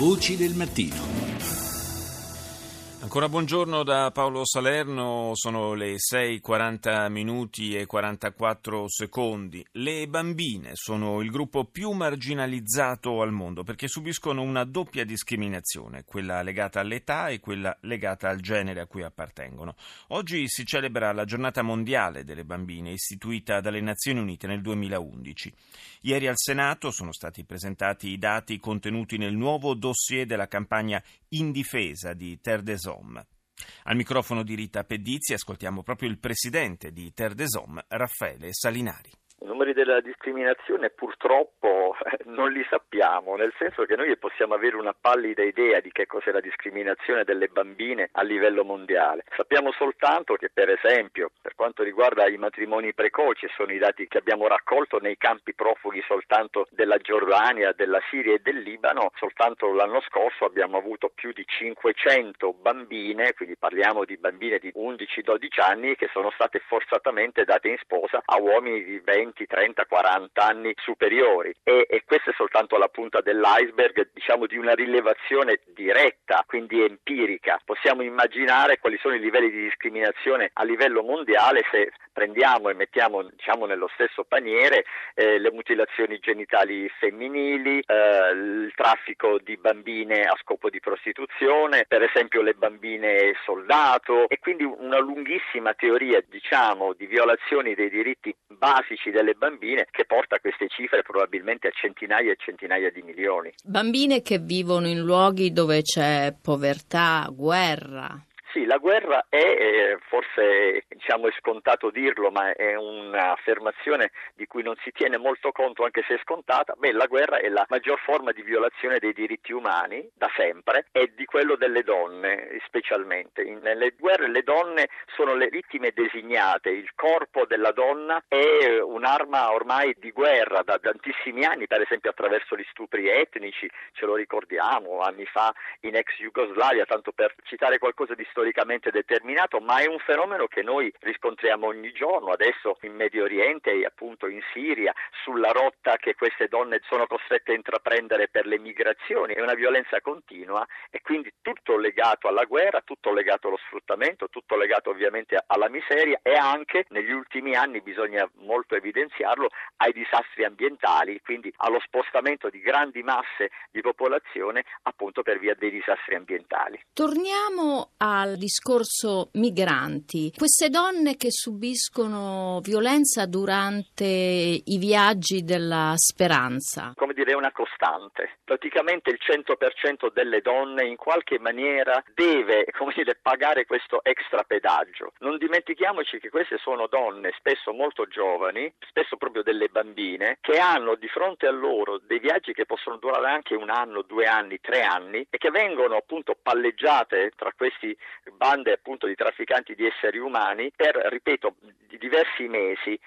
Voci del mattino. Ancora buongiorno da Paolo Salerno, sono le 6.40 minuti e 44 secondi. Le bambine sono il gruppo più marginalizzato al mondo perché subiscono una doppia discriminazione, quella legata all'età e quella legata al genere a cui appartengono. Oggi si celebra la giornata mondiale delle bambine istituita dalle Nazioni Unite nel 2011. Ieri al Senato sono stati presentati i dati contenuti nel nuovo dossier della campagna In difesa di Terre des Hommes. Al microfono di Rita Pedizzi ascoltiamo proprio il presidente di Terre des Hommes, Raffaele Salinari. I numeri della discriminazione purtroppo eh, non li sappiamo, nel senso che noi possiamo avere una pallida idea di che cos'è la discriminazione delle bambine a livello mondiale. Sappiamo soltanto che, per esempio, per quanto riguarda i matrimoni precoci, sono i dati che abbiamo raccolto nei campi profughi soltanto della Giordania, della Siria e del Libano, soltanto l'anno scorso abbiamo avuto più di 500 bambine, quindi parliamo di bambine di 11-12 anni, che sono state forzatamente date in sposa a uomini di 20 20, 30, 40 anni superiori e, e questa è soltanto la punta dell'iceberg diciamo di una rilevazione diretta, quindi empirica. Possiamo immaginare quali sono i livelli di discriminazione a livello mondiale se prendiamo e mettiamo diciamo, nello stesso paniere eh, le mutilazioni genitali femminili, eh, il traffico di bambine a scopo di prostituzione, per esempio le bambine soldato e quindi una lunghissima teoria diciamo, di violazioni dei diritti basici delle bambine che porta queste cifre probabilmente a centinaia e centinaia di milioni. Bambine che vivono in luoghi dove c'è povertà, guerra. Sì, la guerra è, eh, forse diciamo, è scontato dirlo, ma è un'affermazione di cui non si tiene molto conto anche se è scontata. Beh, la guerra è la maggior forma di violazione dei diritti umani da sempre e di quello delle donne specialmente. Nelle guerre le donne sono le vittime designate, il corpo della donna è un'arma ormai di guerra da tantissimi anni, per esempio attraverso gli stupri etnici, ce lo ricordiamo anni fa in ex Jugoslavia, tanto per citare qualcosa di storico storicamente determinato, ma è un fenomeno che noi riscontriamo ogni giorno, adesso in Medio Oriente e appunto in Siria, sulla rotta che queste donne sono costrette a intraprendere per le migrazioni, è una violenza continua e quindi tutto legato alla guerra, tutto legato allo sfruttamento, tutto legato ovviamente alla miseria e anche negli ultimi anni, bisogna molto evidenziarlo, ai disastri ambientali, quindi allo spostamento di grandi masse di popolazione appunto per via dei disastri ambientali. Torniamo al al discorso migranti, queste donne che subiscono violenza durante i viaggi della speranza. Come dire, è una costante. Praticamente il 100% delle donne in qualche maniera deve, come dire, pagare questo extra pedaggio. Non dimentichiamoci che queste sono donne spesso molto giovani, spesso proprio delle bambine, che hanno di fronte a loro dei viaggi che possono durare anche un anno, due anni, tre anni e che vengono appunto palleggiate tra questi bande appunto di trafficanti di esseri umani per, ripeto, di diversi mesi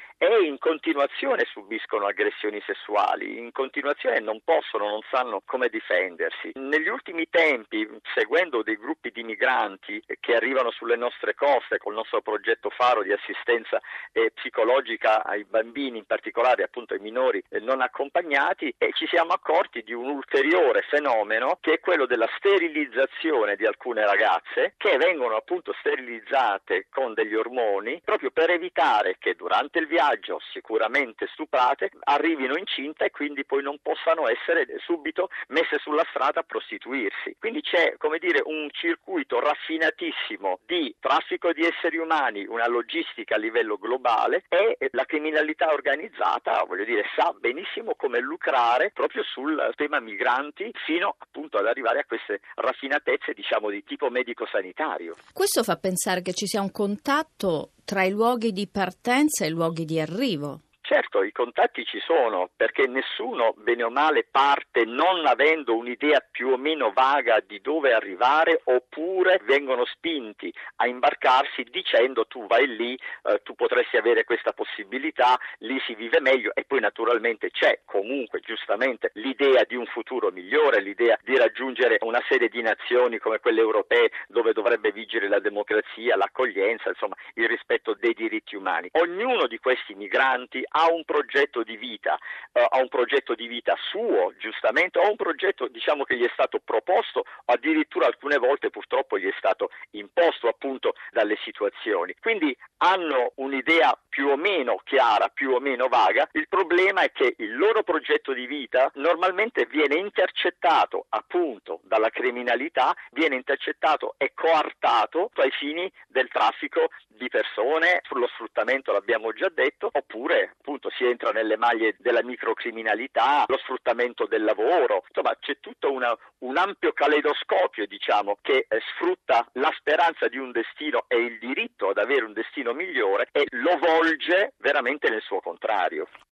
continuazione subiscono aggressioni sessuali, in continuazione non possono, non sanno come difendersi. Negli ultimi tempi, seguendo dei gruppi di migranti che arrivano sulle nostre coste col nostro progetto Faro di assistenza eh, psicologica ai bambini, in particolare appunto ai minori eh, non accompagnati, e ci siamo accorti di un ulteriore fenomeno che è quello della sterilizzazione di alcune ragazze che vengono appunto sterilizzate con degli ormoni proprio per evitare che durante il viaggio, sicuramente stuprate, arrivino incinta e quindi poi non possano essere subito messe sulla strada a prostituirsi. Quindi c'è, come dire, un circuito raffinatissimo di traffico di esseri umani, una logistica a livello globale e la criminalità organizzata, voglio dire, sa benissimo come lucrare proprio sul tema migranti fino appunto ad arrivare a queste raffinatezze, diciamo, di tipo medico-sanitario. Questo fa pensare che ci sia un contatto tra i luoghi di partenza e i luoghi di arrivo. Certo, i contatti ci sono perché nessuno, bene o male, parte non avendo un'idea più o meno vaga di dove arrivare oppure vengono spinti a imbarcarsi dicendo tu vai lì, eh, tu potresti avere questa possibilità, lì si vive meglio e poi naturalmente c'è comunque giustamente l'idea di un futuro migliore, l'idea di raggiungere una serie di nazioni come quelle europee dove dovrebbe vigere la democrazia, l'accoglienza, insomma il rispetto dei diritti umani. Ognuno di questi migranti ha un progetto di vita, uh, ha un progetto di vita suo, giustamente, o un progetto diciamo che gli è stato proposto, addirittura alcune volte purtroppo gli è stato imposto appunto dalle situazioni. Quindi hanno un'idea più o meno chiara, più o meno vaga, il problema è che il loro progetto di vita normalmente viene intercettato appunto dalla criminalità, viene intercettato e coartato ai fini del traffico di persone, sullo sfruttamento l'abbiamo già detto, oppure appunto si entra nelle maglie della microcriminalità, lo sfruttamento del lavoro, insomma c'è tutto una, un ampio caleidoscopio diciamo che eh, sfrutta la speranza di un destino e il diritto ad avere un destino migliore e lo volge veramente nel suo contrario.